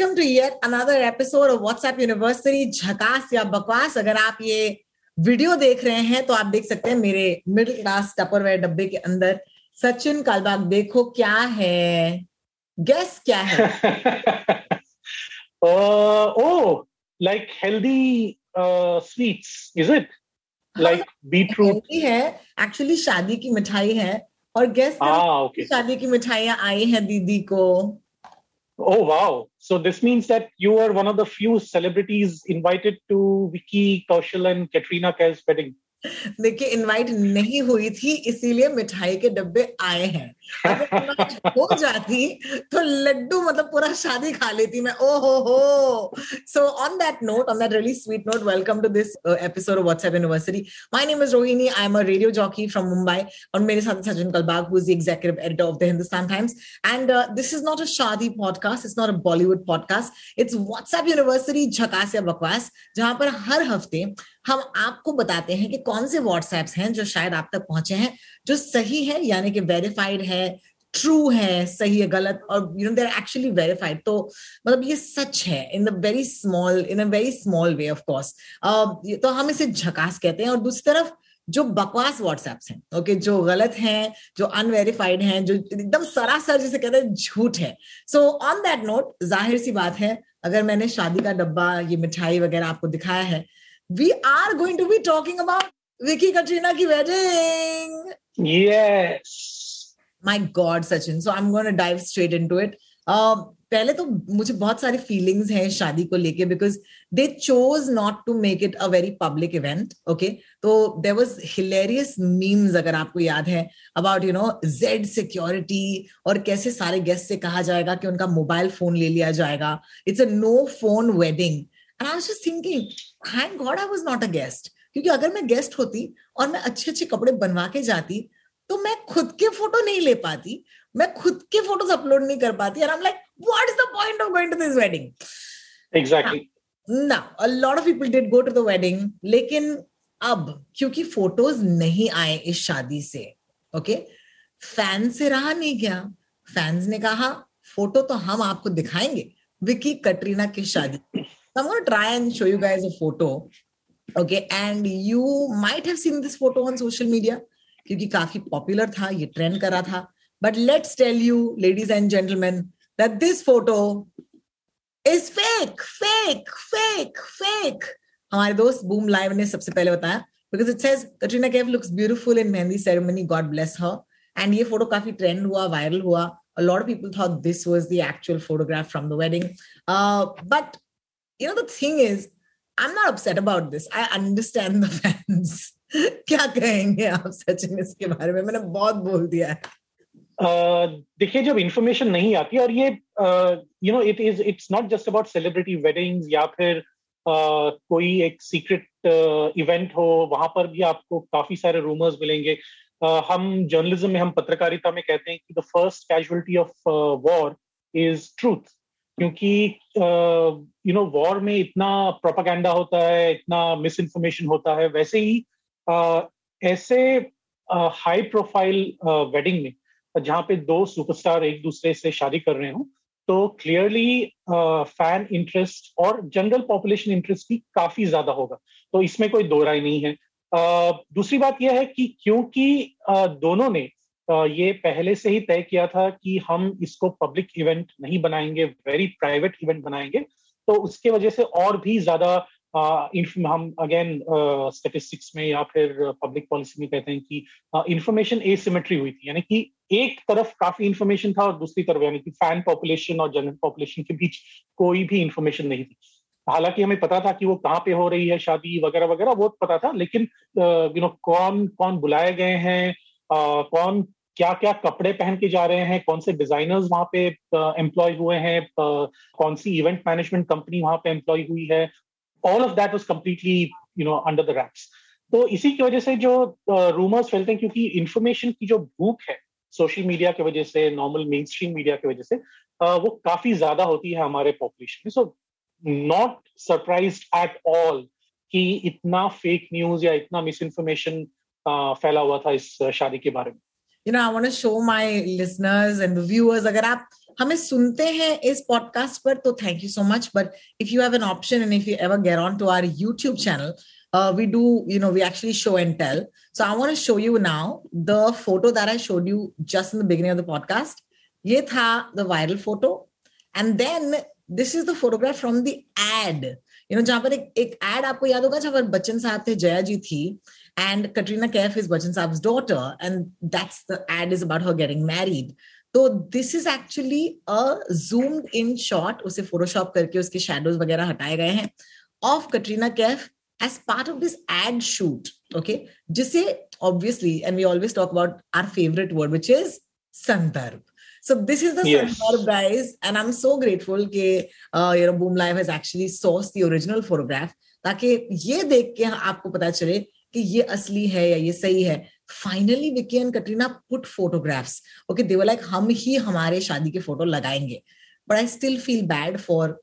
welcome to yet another episode of WhatsApp university झकास या बकवास अगर आप ये वीडियो देख रहे हैं तो आप देख सकते हैं मेरे मिडिल क्लास टपरवेयर डब्बे के अंदर सचिन कालबाग देखो क्या है। गेस क्या है? Healthy uh, sweets is it? like beetroot. Healthy है एक्चुअली शादी की मिठाई है। और गेस ah okay. शादी की मिठाइयाँ आई हैं दीदी को? oh wow so this means that you are one of the few celebrities invited to vicky kaushal and katrina kaif's wedding देखिए इनवाइट नहीं हुई थी इसीलिए मिठाई के डब्बे आए हैं अगर invite हो जाती तो लड्डू मतलब पूरा शादी खा लेती मैं ओ हो हो so on that note on that really sweet note welcome to this episode of WhatsApp university my name is Rohini I am a radio jockey from Mumbai और मेरे साथ Sachin Kalbag who is the executive editor of the Hindustan Times and this is not a शादी podcast it's not a Bollywood podcast it's WhatsApp university झकास या बकवास जहाँ पर हर हफ़्ते हम आपको बताते हैं कि कौन से व्हाट्सएप्स हैं जो शायद आप तक पहुँचे हैं, जो सही है, यानी कि वेरीफाइड है ट्रू है, सही है, गलत, और you know there actually verified तो मतलब ये सच है in the very small in a very small way of course तो हम इसे झकास कहते हैं, और दूसरी तरफ़, जो बकवास व्हाट्सएप्स हैं ओके जो गलत हैं, जो अनवेरिफाइड हैं, जो एकदम सरासर जिसे कहते हैं, झूठ है। सो ऑन दैट नोट ज़ाहिर सी बात है, अगर मैंने शादी का डब्बा, ये मिठाई वगैरह आपको दिखाया है we are going to be talking about Vicky Katrina की wedding yes! My god Sachin so I am gonna dive straight into it पहले तो मुझे बहुत सारी फीलिंग्स हैं शादी को लेके because they chose not to make it a very public event okay तो देर वॉज़ हिलेरियस मीम्स अगर आपको याद है about you know Z security और कैसे सारे गेस्ट से कहा जाएगा कि उनका मोबाइल फ़ोन ले लिया जाएगा। It's a no phone wedding thinking thank god I was not a guest क्योंकि अगर मैं गेस्ट होती और मैं अच्छे अच्छे कपड़े बनवा के जाती तो मैं खुद के फ़ोटो नहीं ले पाती। मैं खुद के फ़ोटोज़ अपलोड नहीं कर पाती और I am like what is the point of going to this wedding exactly ना a lot of people did go to the wedding लेकिन अब क्योंकि फ़ोटोज़ नहीं आए इस शादी से ओके फ़ैन से रहा नहीं गया। फैंस ने कहा फ़ोटो तो हम आपको दिखाएँगे विकी कटरीना की शादी। I'm going to try and show you guys a photo. Okay, and you might have seen this photo on social media. क्योंकि काफ़ी पॉपुलर था ये ट्रेंड करा था। But let's tell you ladies and gentleman that this photo is fake fake fake fake हमारे दोस्त boom live ने सबसे पहले बताया because it says Katrina Kaif looks beautiful in mehndi ceremony god bless her and ये photo काफ़ी trend हुआ viral हुआ। A lot of people thought this was the actual photograph from the wedding. Uh, but you know the thing is i'm not upset about this. I understand the fans. क्या कहेंगे आप सचिन इसके बारे में? मैंने बहुत बोल दिया है। Uh, देखिए जब इंफॉर्मेशन नहीं आती और ये you know it is it's not just about celebrity weddings या फिर uh, कोई एक सीक्रेट इवेंट हो वहाँ पर भी आपको काफ़ी सारे रूमर्स मिलेंगे। Uh, हम जर्नलिज्म में हम पत्रकारिता में कहते हैं कि the first casualty of war is truth क्योंकि यू नो वॉर में इतना प्रोपागेंडा होता है इतना मिस इन्फॉर्मेशन होता है वैसे ही uh, ऐसे हाई प्रोफ़ाइल वेडिंग में जहाँ पे दो सुपरस्टार एक दूसरे से शादी कर रहे हो तो क्लियरली फ़ैन इंटरेस्ट और जनरल पॉपुलेशन इंटरेस्ट भी काफ़ी ज़्यादा होगा। तो इसमें कोई दो राय नहीं है। uh, दूसरी बात यह है कि क्योंकि uh, दोनों ने ये पहले से ही तय किया था कि हम इसको पब्लिक इवेंट नहीं बनाएँगे वेरी प्राइवेट इवेंट बनाएँगे। तो उसके वजह से और भी ज़्यादा हम अगेन स्टेटिस्टिक्स में या फिर पब्लिक पॉलिसी में कहते हैं कि इंफॉर्मेशन एसिमेट्री हुई थी। यानी कि एक तरफ़ काफ़ी इंफॉर्मेशन था और दूसरी तरफ़, यानी कि फ़ैन पॉपुलेशन और जनरल पॉपुलेशन के बीच कोई भी इंफॉर्मेशन नहीं थी। हालाँकि हमें पता था कि वो कहाँ पे हो रही है, शादी वगैरह वगैरह, वो पता था, लेकिन यू नो कौन कौन बुलाए गए हैं कौन क्या क्या कपड़े पहन के जा रहे हैं कौन से डिजाइनर्स वहाँ पे एम्प्लॉय हुए हैं कौन सी इवेंट मैनेजमेंट कंपनी वहाँ पे एम्प्लॉय हुई है। All of that was completely you know under the wraps तो इसी की वजह से जो रूमर्स uh, फैलते हैं क्योंकि इंफॉर्मेशन की जो भूख है सोशल मीडिया की वजह से नॉर्मल मेन स्ट्रीम मीडिया की वजह से uh, वो काफ़ी ज़्यादा होती है हमारे पॉपुलेशन में। So not surprise at all कि इतना फेक न्यूज़ या इतना मिस इन्फॉर्मेशन फैला हुआ था इस शादी के बारे में। you know, I want to show my listeners and the viewers, अगर आप हमें सुनते हैं इस पॉडकास्ट पर तो thank you so much but if you have an option and if you ever get on to our YouTube channel uh, we do, you know, we actually show and tell. So I want to show you now the photo that I showed you just in the beginning of the podcast. Ye tha the viral photo. And then this is the photograph from the ad. You know जहाँ पर एक एक add आपको याद होगा, जहाँ पर बच्चन साहब थे, जया जी थी and Katrina Kaif is Bachchan sahab daughter and that's the ad is about her getting married तो this is actually a zoomed in shot उसे फोटोशॉप करके उसके शेडोज वगैरह हटाए गए हैं of Katrina Kaif as part of this ad shoot okay जिसे obviously and we always talk about our favourite word which is संदर्भ. So this is the yes. Sandarbh guys, and I'm so grateful that uh, you know Boom Live has actually sourced the original photograph ताकि ये देख के आपको पता चले कि ये असली है या ये सही है। Finally Vicky and Katrina put photographs okay they like हम ही हमारे शादी के फ़ोटो लगाएँगे. But I still feel bad for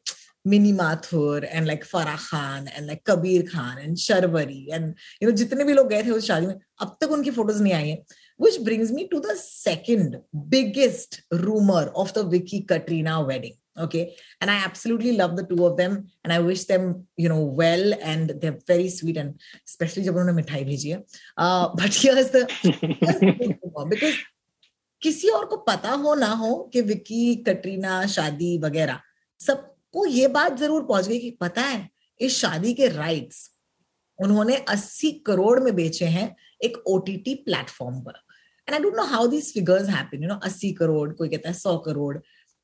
Mini Mathur and like Farah Khan and like Kabir Khan and Sharvari and you know जितने भी लोग गए थे उस शादी में अब तक उनकी फ़ोटोज़ नहीं आई है। Which brings me to the second biggest rumor of the Vicky Katrina wedding. okay and i absolutely love the two of them and i wish them you know well and they're very sweet and especially जब उन्होंने मिठाई है uh, but here's the, rumor. because किसी और को पता हो ना हो कि विकी कटरीना शादी वगैरह सबको ये बात ज़रूर पहुँच गई कि पता है इस शादी के राइट्स उन्होंने 80 करोड़ में बेचे हैं एक ओटीटी प्लेटफॉर्म पर and I don't know how these figures happen you know 80 crore कोई कहता है 100 crore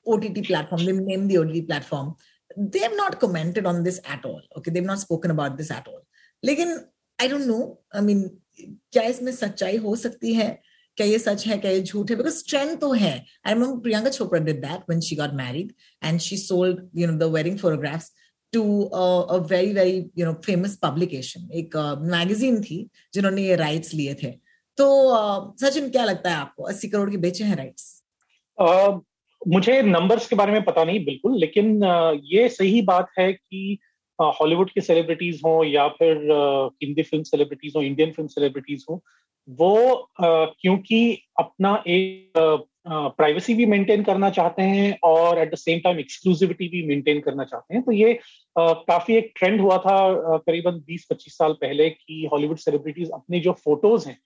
OTT platform, they name the OTT platform. They have not commented on this at all. Okay, they've not spoken about this at all. लेकिन I don't know. I mean, क्या इसमें सच्चाई हो सकती है क्या ये सच है क्या ये झूठ है बिकॉज़ ट्रेंड तो है I remember Priyanka Chopra did that when she got married and she sold you know the wedding photographs to a very very you know famous publication एक मैगजीन uh, थी जिन्होंने ये राइट्स लिए थे तो सचिन, क्या लगता है आपको? अस्सी करोड़ के बेचे हैं राइट्स मुझे नंबर्स के बारे में पता नहीं बिल्कुल, लेकिन ये सही बात है कि हॉलीवुड की सेलिब्रिटीज हो या फिर हिंदी फ़िल्म सेलिब्रिटीज हो इंडियन फ़िल्म सेलिब्रिटीज हो, वो क्योंकि अपना एक प्राइवेसी भी मेंटेन करना चाहते हैं और at the same time exclusivity भी मेंटेन करना चाहते हैं। तो ये काफ़ी एक ट्रेंड हुआ था करीबन 20-25 साल पहले कि हॉलीवुड सेलिब्रिटीज अपने जो फ़ोटोज़ हैं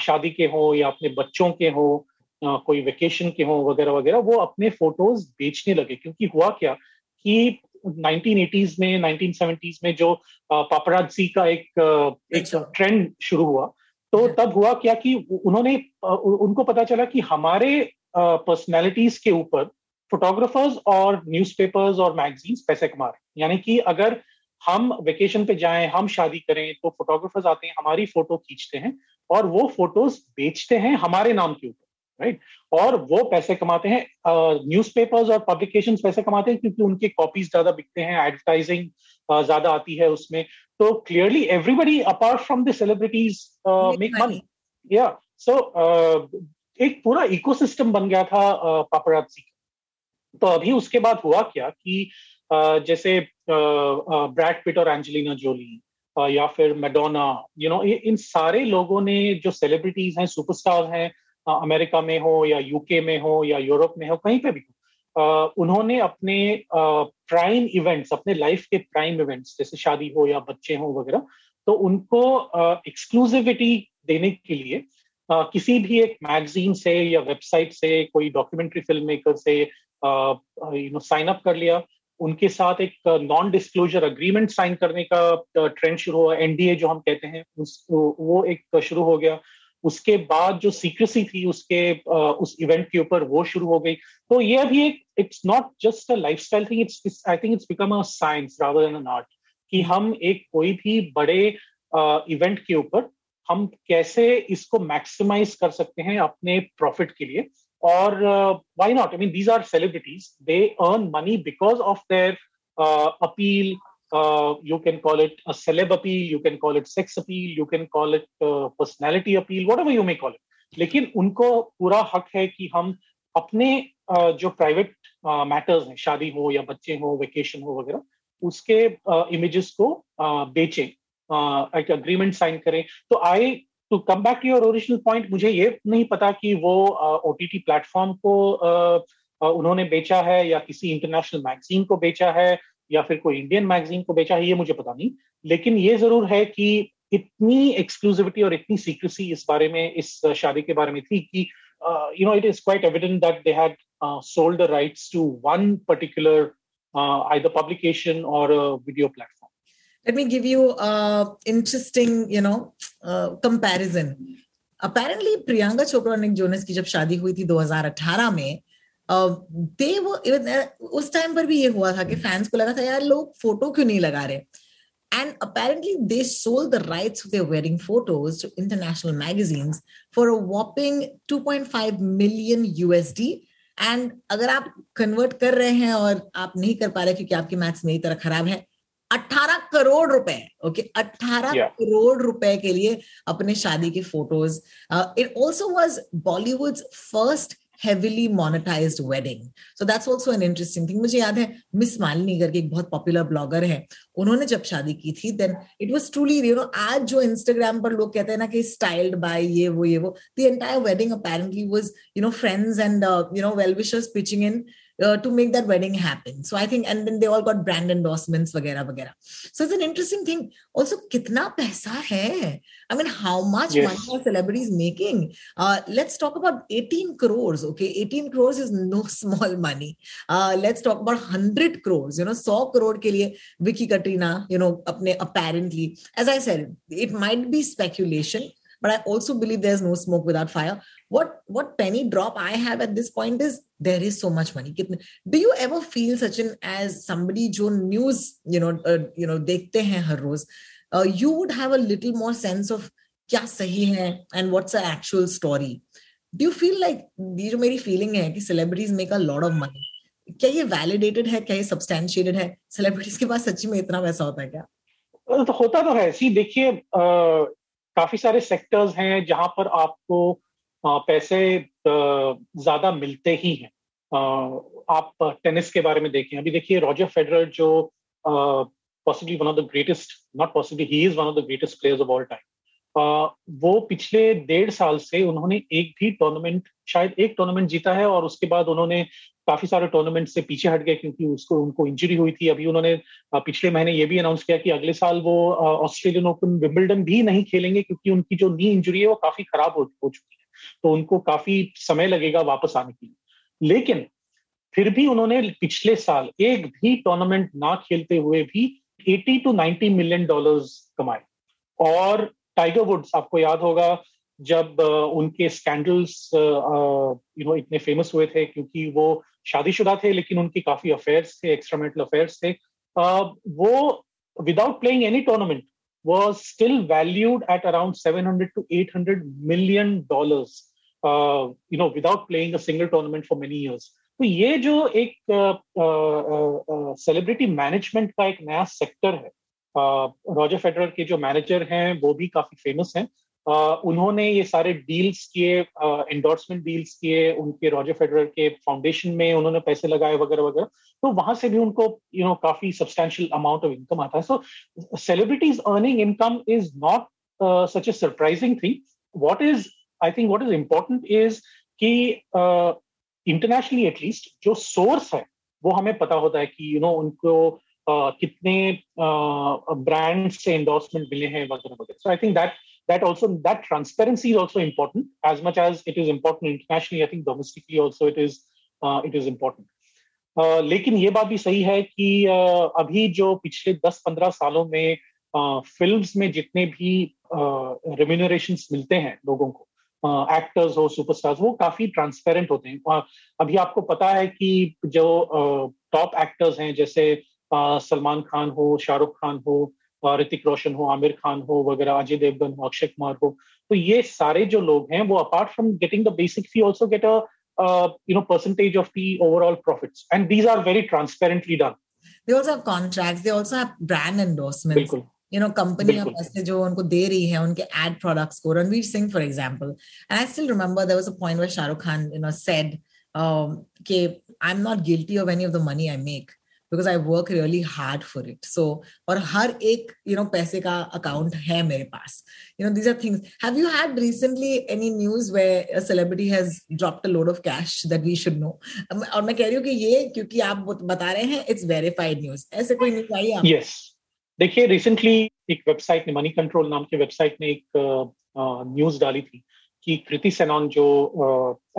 शादी के हो या अपने बच्चों के हो कोई वेकेशन के हो वगैरह वगैरह वो अपने फ़ोटोज़ बेचने लगे क्योंकि हुआ क्या कि 1980s में 1970s में जो पापराजी का एक एक ट्रेंड। शुरू हुआ तो तब हुआ क्या कि उन्होंने उनको पता चला कि हमारे पर्सनैलिटीज के ऊपर फोटोग्राफर्स और न्यूज़पेपर्स और मैगजीन्स पैसे कमा रहे यानी कि अगर हम वेकेशन पे जाएँ हम शादी करें तो फोटोग्राफर्स आते हैं हमारी फ़ोटो खींचते हैं और वो फ़ोटोज़ बेचते हैं हमारे नाम के ऊपर राइट और वो पैसे कमाते हैं न्यूज़पेपर्स uh, और पब्लिकेशन पैसे कमाते हैं क्योंकि उनके कॉपीज ज़्यादा बिकते हैं एडवर्टाइजिंग ज़्यादा आती है उसमें। तो clearly everybody apart from the celebrities make money या सो एक पूरा इकोसिस्टम बन गया था पापराजी uh, तो अभी उसके बाद हुआ क्या कि uh, जैसे ब्रैड पिट और एंजेलिना जोली या फिर मेडोना यू नो इन सारे लोगों ने जो सेलिब्रिटीज हैं सुपरस्टार हैं अमेरिका में हो या यूके में हो या यूरोप में हो, कहीं पे भी हो उन्होंने अपने प्राइम इवेंट्स अपने लाइफ के प्राइम इवेंट्स जैसे शादी हो या बच्चे हो वगैरह तो उनको एक्सक्लूसिविटी देने के लिए किसी भी एक मैगजीन से या वेबसाइट से, कोई डॉक्यूमेंट्री फ़िल्म मेकर से यू नो साइन अप कर लिया उनके साथ एक नॉन डिस्क्लोजर अग्रीमेंट साइन करने का ट्रेंड शुरू हुआ एनडीए जो हम कहते हैं, उस, वो एक शुरू हो गया। उसके बाद जो सीक्रेसी थी, उसके उस इवेंट के ऊपर वो शुरू हो गई। तो ये अभी एक it's not just a lifestyle thing it's I think it's become a science rather than an art कि हम एक कोई भी बड़े इवेंट के ऊपर हम कैसे इसको मैक्सिमाइज कर सकते हैं अपने प्रॉफिट के लिए। और why not I mean these are celebrities they earn money because of their appeal you can call it a celeb appeal you can call it sex appeal you can call it uh, personality appeal whatever you may call it. लेकिन उनको पूरा हक है कि हम अपने uh, जो private matters हैं शादी हो या बच्चे हो वेकेशन हो वगैरह उसके इमेजेस को बेचें एक अग्रीमेंट साइन करें। तो I to come back your original point मुझे ये नहीं पता कि वो ओ टी टी प्लेटफॉर्म को उन्होंने बेचा है या किसी इंटरनेशनल मैगजीन को बेचा है या फिर कोई इंडियन मैगजीन को बेचा है, ये मुझे पता नहीं लेकिन ये ज़रूर है कि इतनी एक्सक्लूसिविटी और इतनी सीक्रेसी इस बारे में, इस शादी के बारे में थी कि you know it is quite evident that they had sold the rights to one particular either publication or a video platform. Let me give you a interesting, you know, uh, comparison. Apparently, Priyanka Chopra और Nick Jonas की जब शादी हुई थी 2018 में दे वो उस time पर भी ये हुआ था कि फैंस को लगा था यार लोग फ़ोटो क्यों नहीं लगा रहे and apparently they sold the rights of their wedding photos to international magazines for a whopping 2.5 million USD and अगर आप कन्वर्ट कर रहे हैं और आप नहीं कर पा रहे क्योंकि आपकी मैथ्स मेरी तरह खराब है 18 करोड़ रुपए ओके okay? 18 yeah. करोड़ रुपए के लिए अपने शादी के photos it also was Bollywood's first heavily monetized wedding so that's also an interesting thing मुझे याद है मिस मालिनी करके एक बहुत पॉपुलर ब्लॉगर है उन्होंने जब शादी की थी then it was truly you know आज जो इंस्टाग्राम पर लोग कहते हैं ना कि स्टाइल्ड बाय ये वो ये वो the entire wedding apparently was you know friends and you know well wishers pitching in uh, to make that wedding happen. So I think, and then they all got brand endorsements, vagera, vagera. So it's an interesting thing. Also, kitna paisa hai? I mean, how much yes. money are celebrities making? Uh, let's talk about 18 crores. Okay, 18 crores is no small money. Uh, let's talk about 100 crores. You know, 100 crore ke liye Vicky Katrina, you know, apne apparently, as I said, it might be speculation but i also believe there's no smoke without fire what what penny drop i have at this point is there is so much money do you ever feel such an as somebody jo news you know uh, you know dekhte hain har roz uh, you would have a little more sense of kya sahi hai and what's the actual story do you feel like ये जो मेरी feeling है कि celebrities make a lot of money क्या ये validated है क्या ये सब्सटैंशिएटेड है सेलिब्रिटीज के पास सच्ची में इतना पैसा होता है क्या तो होता तो है सी देखिए काफ़ी सारे सेक्टर्स हैं जहाँ पर आपको पैसे ज़्यादा मिलते ही हैं। आप टेनिस के बारे में देखें। अभी देखिए रॉजर फेडरर जो possibly one of the greatest not possibly he is one of the greatest players of all time वो पिछले डेढ़ साल से उन्होंने एक भी टूर्नामेंट शायद एक टूर्नामेंट जीता है और उसके बाद उन्होंने काफ़ी सारे टूर्नामेंट से पीछे हट गए क्योंकि उसको उनको इंजरी हुई थी। अभी उन्होंने पिछले महीने ये भी अनाउंस किया कि अगले साल वो ऑस्ट्रेलियन ओपन विम्बल्डन भी नहीं खेलेंगे क्योंकि उनकी जो नी इंजरी है वो काफ़ी खराब हो, हो चुकी है। तो उनको काफ़ी समय लगेगा वापस आने के लिए। लेकिन फिर भी उन्होंने पिछले साल एक भी टूर्नामेंट ना खेलते हुए भी 80 टू 90 मिलियन डॉलर्स कमाए। और टाइगर वुड्स आपको याद होगा जब उनके स्कैंडल्स यू नो इतने फ़ेमस हुए थे क्योंकि वो शादीशुदा थे लेकिन उनकी काफ़ी अफेयर्स थे एक्स्ट्रामेंटल अफेयर्स थे। वो without playing any tournament was still valued at around 700 to 800 million dollars uh, you know without playing a single tournament for many years तो ये जो एक सेलिब्रिटी uh, मैनेजमेंट uh, का एक नया सेक्टर है रॉजर फेडरर के जो मैनेजर हैं वो भी काफ़ी फ़ेमस हैं। उन्होंने ये सारे डील्स किए एंडोर्समेंट डील्स किए उनके रॉजर फेडरर के फाउंडेशन में उन्होंने पैसे लगाए वगैरह वगैरह। तो वहाँ से भी उनको यू नो काफ़ी सब्सटैंशियल अमाउंट ऑफ़ इनकम आता है। So celebrities earning income is not such a surprising thing what is I think what is important is कि इंटरनेशनली एटलीस्ट जो सोर्स है वो हमें पता होता है कि यू you नो know, उनको कितने ब्रांड्स से एंडोर्समेंट मिले हैं वगैरह वगैरह। So I think that that also that transparency is also important as much as it is important internationally I think domestically also it is it is important लेकिन ये बात भी सही है कि uh, अभी जो पिछले दस पंद्रह सालों में फ़िल्म uh, में जितने भी रेम्यूनरेशन uh, मिलते हैं लोगों को एक्टर्स हो सुपरस्टार्स वो काफ़ी ट्रांसपेरेंट होते हैं। अभी आपको पता है कि जो टॉप एक्टर्स हैं जैसे सलमान खान हो शाहरुख खान हो ऋतिक रोशन हो आमिर खान हो वगैरह अजय देवगन हो अक्षय कुमार हो तो ये सारे जो लोग हैं वो apart from getting the basic fee also get a you know percentage of the overall profits and these are very transparently done they also have contracts they also have brand endorsements बिल्कुल you know company पैसे जो उनको दे रही है उनके ad products को Ranveer Singh for example and I still remember there was a point where Shahrukh Khan you know said um, कि I'm not guilty of any of the money I make because I work really hard for it so और हर एक you know पैसे का account है मेरे पास। You know these are things have you had recently any news where celebrity has dropped a load of cash that we should know और मैं कह रही हूँ कि ये, क्योंकि आप बता रहे हैं इट्स वेरीफाइड न्यूज़ ऐसे कोई न्यूज़ आई है यस देखिए रिसेंटली एक वेबसाइट ने मनी कंट्रोल नाम के वेबसाइट ने एक न्यूज़ डाली थी कि कृति सेनॉन जो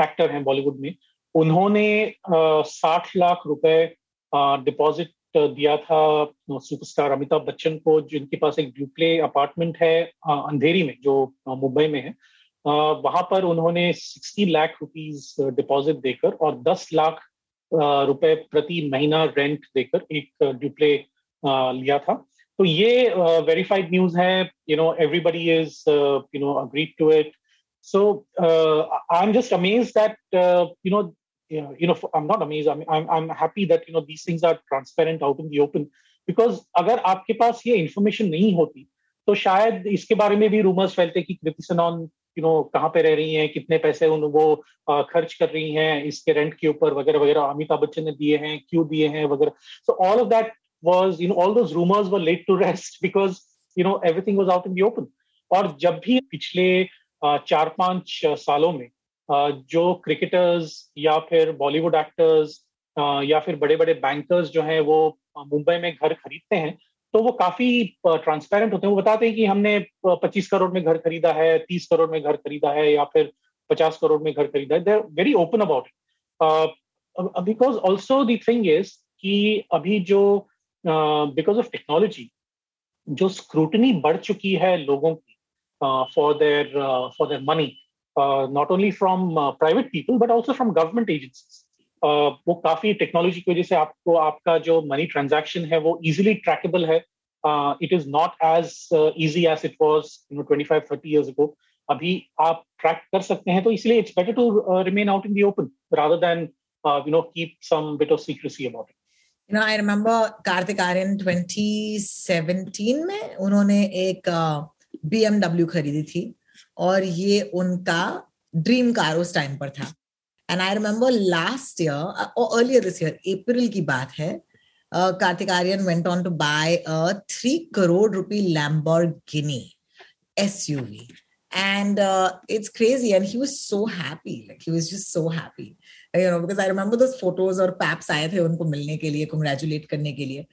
एक्टर हैं बॉलीवुड में, उन्होंने साठ लाख रुपए डिपॉजिट दिया था सुपरस्टार अमिताभ बच्चन को जिनके पास एक ड्यूप्ले अपार्टमेंट है अंधेरी में जो मुंबई में है। वहाँ पर उन्होंने 60 लाख रुपीस डिपॉजिट देकर और 10 लाख रुपए प्रति महीना रेंट देकर एक ड्यूप्ले लिया था। तो ये वेरीफाइड न्यूज़ है you know everybody is you know agreed to it uh, i'm just amazed that uh, you know you know i'm not amazed. I'm i'm, I'm happy that you know these things are transparent out in the open. Because अगर आपके पास ये information नहीं होती तो शायद इसके बारे में भी रूमर्स फैलते कि कृति सनॉन यू नो कहाँ पे रह रही हैं कितने पैसे उन वो खर्च कर रही हैं इसके रेंट के ऊपर वगैरह वगैरह अमिताभ बच्चन ने दिए हैं क्यों दिए हैं वगैरह। So all of that was you know all those rumours were laid to rest because you know everything was out in the open और जब भी पिछले चार पाँच सालों में जो क्रिकेटर्स या फिर बॉलीवुड एक्टर्स या फिर बड़े बड़े बैंकर्स जो हैं, वो मुंबई में घर खरीदते हैं तो वो काफ़ी ट्रांसपेरेंट होते हैं। वो बताते हैं कि हमने 25 करोड़ में घर खरीदा है 30 करोड़ में घर खरीदा है या फिर 50 करोड़ में घर खरीदा है। They're very open about because also the thing is कि अभी जो बिकॉज़ ऑफ़ टेक्नोलॉजी जो स्क्रूटनी बढ़ चुकी है लोगों की for their for their money not only from private people but also from government agencies वो काफ़ी टेक्नोलॉजी की वजह से आपको आपका जो मनी ट्रांजैक्शन है वो इजिली ट्रैकेबल है. It is not as easy as it was you know twenty five thirty years ago अभी आप ट्रैक कर सकते हैं तो इसलिए it's better to remain out in the open rather than you know keep some bit of secrecy about it You know, I remember Karthik Aryan 2017 में उन्होंने एक BMW खरीदी थी। और ये उनका ड्रीम कार उस टाइम पर था. And I remember last year और अर्लियर दिस ईयर अप्रैल की बात है Kartik Aaryan went on to buy three crore rupee Lamborghini SUV and uh, it's crazy. And he was so happy. Like he was just so happy. You know because i remember those photos or paps आए थे उनको मिलने के लिए congratulate करने के लिए.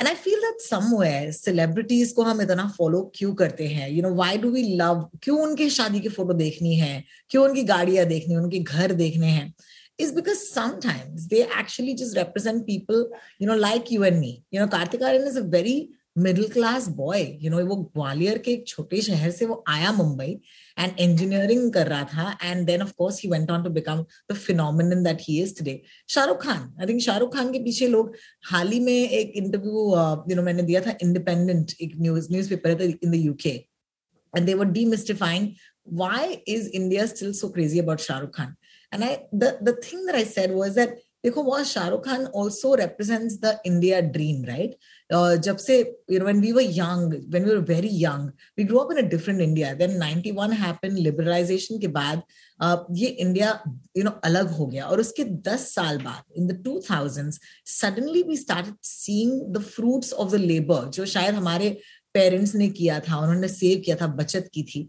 And I feel that somewhere celebrities को हम इतना फॉलो क्यों करते हैं you know why do we love क्यों उनके शादी की फ़ोटो देखनी है क्यों उनकी गाड़ियाँ देखनी है उनके घर देखने हैं is because sometimes they actually just represent people, you know, like you and me. You know, Karthik Aryan is a very middle class boy you know वो ग्वालियर के एक छोटे शहर से वो आया मुंबई एंड इंजीनियरिंग कर रहा था and then of course he went on to become the phenomenon that he is today Shahrukh Khan I think Shahrukh Khan के पीछे लोग हाल ही में एक इंटरव्यू यू नो मैंने दिया था इंडिपेंडेंट एक news newspaper in the UK and they were demystifying why is India still so crazy about Shah Rukh Khan? And I, the the thing that I said was that देखो वो Shahrukh Khan also represents the India dream right जब से you know when we were young when we were very young we grow up in a different India then 91 happen liberalisation के बाद uh, ये India you know अलग हो गया। और उसके 10 साल बाद in the 2000s suddenly we started seeing the fruits of the labour जो शायद हमारे पेरेंट्स ने किया था उन्होंने सेव किया था बचत की थी।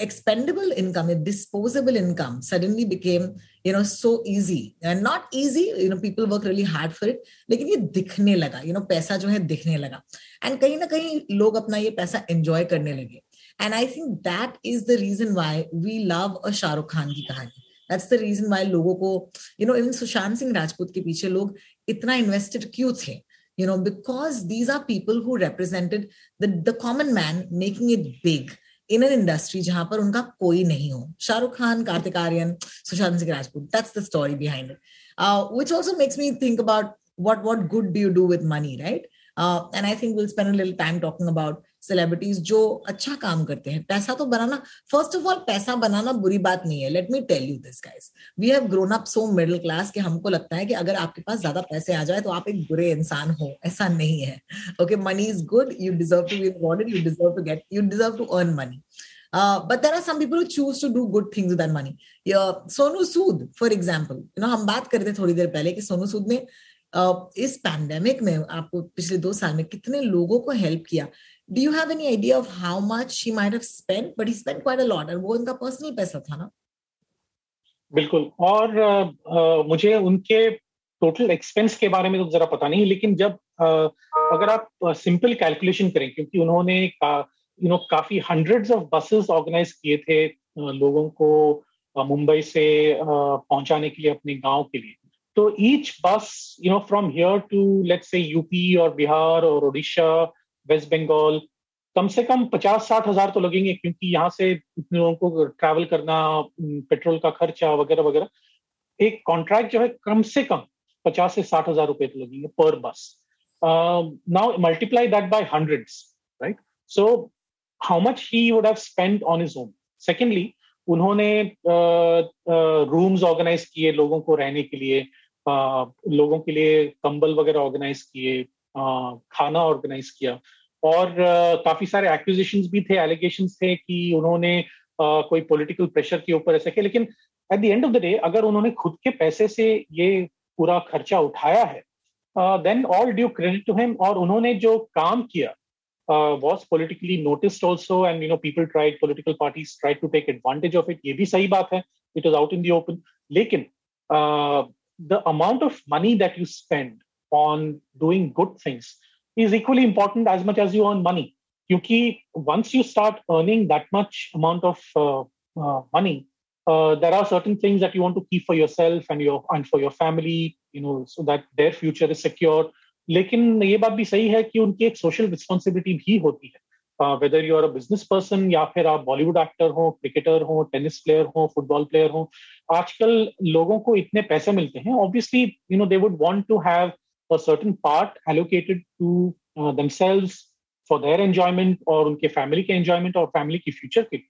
Expendable income, disposable income suddenly became, you know so easy and not easy you know people work really hard for it लेकिन ये दिखने लगा यू नो पैसा जो है दिखने लगा। एंड कहीं ना कहीं लोग अपना ये पैसा एंजॉय करने लगे। And I think that is the reason why we love a Shahrukh Khan की कहानी। दैट्स द रीजन वाई लोगों को you know even Sushant Singh Rajput के पीछे लोग इतना इन्वेस्टेड क्यों थे? You know because these are people who represented the common man making it big in an industry जहाँ पर उनका कोई नहीं हो। Shahrukh Khan, Kartik Aaryan, Sushant Singh Rajput that's the story behind which also makes me think about what what good do you do with money, right? And I think will spend time talking about celebrities जो अच्छा काम करते हैं। पैसा तो बनाना first of all पैसा बनाना बुरी बात नहीं है। Let me tell you this guys we have grown up so middle class कि हमको लगता है कि अगर आपके पास ज़्यादा पैसे आ जाए तो आप एक बुरे इंसान हो। ऐसा नहीं है। Okay money is good you deserve to be rewarded you deserve to get you deserve to earn money Uh, but there are some people who choose to do good things with that money. Yeah, Sonu Sood, for example, you know, हम बात करते थोड़ी देर पहले कि सोनू सूद ने uh, इस pandemic में आपको पिछले दो साल में कितने लोगों को हेल्प किया। Do you have any idea of how much he might have spent? But he spent quite a lot and वो उनका पर्सनल पैसा था ना? बिल्कुल। और आ, मुझे उनके टोटल एक्सपेंस के बारे में तो जरा पता नहीं लेकिन जब आ, अगर आप सिंपल कैलकुलेशन करें क्योंकि उन्होंने का, यू नो काफ़ी हंड्रेड्स ऑफ़ बसेस ऑर्गेनाइज किए थे लोगों को मुंबई से पहुँचाने के लिए अपने गाँव के लिए। तो each bus you know from here to let's say UP और बिहार और उड़ीसा वेस्ट बंगाल कम से कम पचास साठ हज़ार तो लगेंगे क्योंकि यहाँ से इतने लोगों को ट्रैवल करना पेट्रोल का खर्चा वगैरह वगैरह। एक कॉन्ट्रैक्ट जो है कम से कम पचास से साठ हज़ार रुपए तो लगेंगे per bus now multiply that by hundreds right so how much he would have spend on his own secondly उन्होंने रूम्स ऑर्गेनाइज किए लोगों को रहने के लिए uh, लोगों के लिए कंबल वगैरह ऑर्गेनाइज किए खाना ऑर्गेनाइज किया। और काफ़ी सारे एक्विजिशन भी थे एलिगेशन थे कि उन्होंने कोई पॉलिटिकल प्रेशर के ऊपर ऐसे किया। लेकिन at the end of the day अगर उन्होंने खुद के पैसे से ये पूरा खर्चा उठाया है then all due credit to him और उन्होंने जो काम किया was politically noticed also and you know people tried political parties try to take advantage of it ये भी सही बात है it was out in the open लेकिन the amount of money that you spend on doing good things is equally important as much as you earn money. Because once you start earning that much amount of uh, uh, money, uh, there are certain things that you want to keep for yourself and your and for your family, you know, so that their future is secure. लेकिन ये बात भी सही है कि उनकी एक social responsibility भी होती है whether you are a business person या फिर आप बॉलीवुड एक्टर हो क्रिकेटर हो टेनिस प्लेयर हो फुटबॉल प्लेयर हो आजकल लोगों को इतने पैसे मिलते हैं obviously you know they would want to have a certain part allocated to uh, themselves for their enjoyment or उनके family के enjoyment or family के future के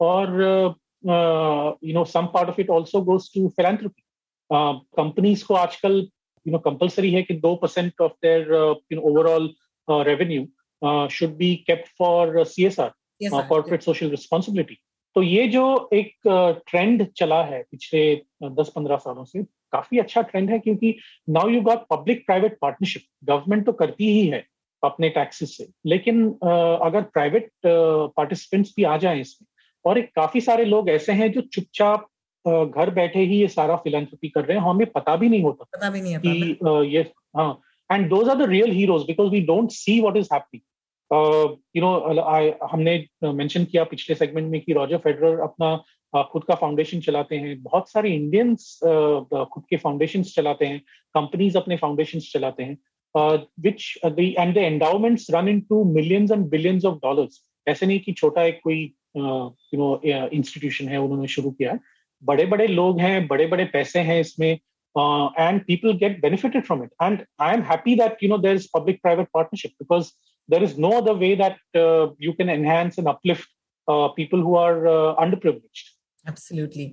और uh, uh, you know some part of it also goes to philanthropy uh, companies को आजकल you know compulsory है कि दो percent of their uh, you know overall uh, revenue uh, should be kept for uh, CSR yes, uh, corporate social responsibility तो ये जो एक trend चला है पिछले दस पंद्रह सालों से काफ़ी अच्छा ट्रेंड है क्योंकि now you got public private partnership government तो करती ही है अपने टैक्सेस से। लेकिन अगर प्राइवेट पार्टिसिपेंट्स भी आ जाए इसमें और एक काफ़ी सारे लोग ऐसे हैं जो चुपचाप घर बैठे ही ये सारा फिलेंथ्रपी कर रहे हैं हमें पता भी नहीं होता पता भी नहीं कि ये हाँ and those are the real heroes because we don't see what is happening you know हमने मेंशन किया पिछले सेगमेंट में कि रॉजर फेडरर अपना खुद का फाउंडेशन चलाते हैं। बहुत सारे इंडियंस खुद के फाउंडेशन चलाते हैं। कंपनीज़ अपने फाउंडेशन चलाते हैं। Which and endowments run into millions and billions of dollars ऐसे नहीं कि छोटा एक कोई यू नो इंस्टीट्यूशन है उन्होंने शुरू किया है। बड़े बड़े लोग हैं बड़े बड़े पैसे हैं इसमें। And people get benefited from it and I am happy that you know there is public private partnership because no other way that uh, you can enhance and uplift uh, people who are uh, underprivileged. Absolutely.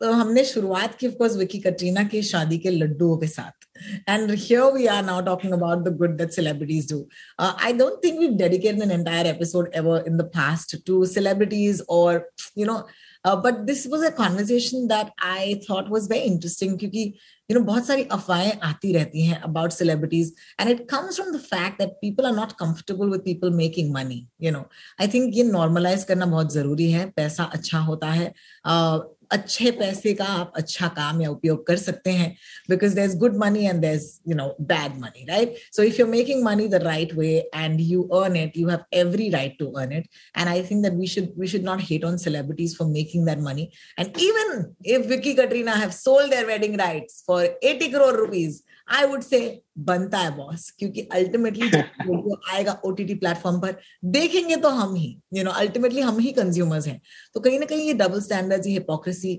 तो हमने शुरुआत की of course Vicky Katrina की शादी के लड्डुओं के साथ and here we are now talking about the good that celebrities do I don't think we dedicated an entire episode ever in the past to celebrities और you know Uh, but this was a conversation that I thought was very interesting क्योंकि you know बहुत सारी अफवाहें आती रहती हैं about celebrities and it comes from the fact that people are not comfortable with people making money you know I think ये normalize करना बहुत जरूरी है पैसा अच्छा होता है uh, अच्छे पैसे का आप अच्छा काम या उपयोग कर सकते हैं because there is good money and there is you know bad money right so if you making money the right way and you earn it you have every right to earn it and I think that we should we should not hate on celebrities for making that money and even if Vicky Katrina have sold their wedding rights for 80 crore rupees, I would say बनता है boss क्योंकि ultimately video आएगा OTT platform पर देखेंगे तो हम ही you know ultimately हम ही consumers हैं। तो कहीं ना कहीं ये डबल स्टैंडर्ड ये हिपोक्रेसी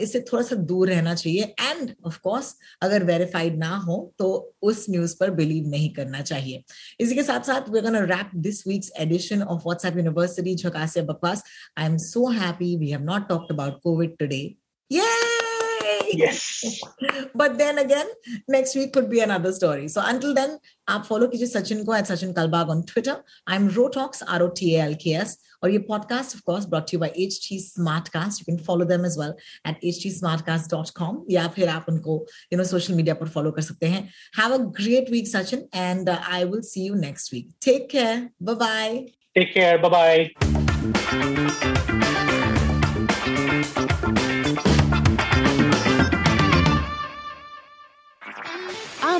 इससे थोड़ा सा दूर रहना चाहिए। एंड ऑफ़ कोर्स अगर वेरीफाइड ना हो तो उस न्यूज़ पर बिलीव नहीं करना चाहिए। इसी के साथ साथ we gonna wrap this week's edition of WhatsApp university झकासिया बकवास। I am so happy we have not talked about COVID today! Yes. but then again, next week could be another story. So until then, आप follow कीजिए सचिन को at Sachin Kalbag on Twitter. I'm Rotox, R-O-T-A-L-K-S. Or your podcast, of course, brought to you by HT Smartcast. You can follow them as well at htsmartcast.com. या फिर आप उनको you know social media पर follow कर सकते हैं. Have a great week, Sachin, and uh, I will see you next week. Take care. Bye bye. Take care. Bye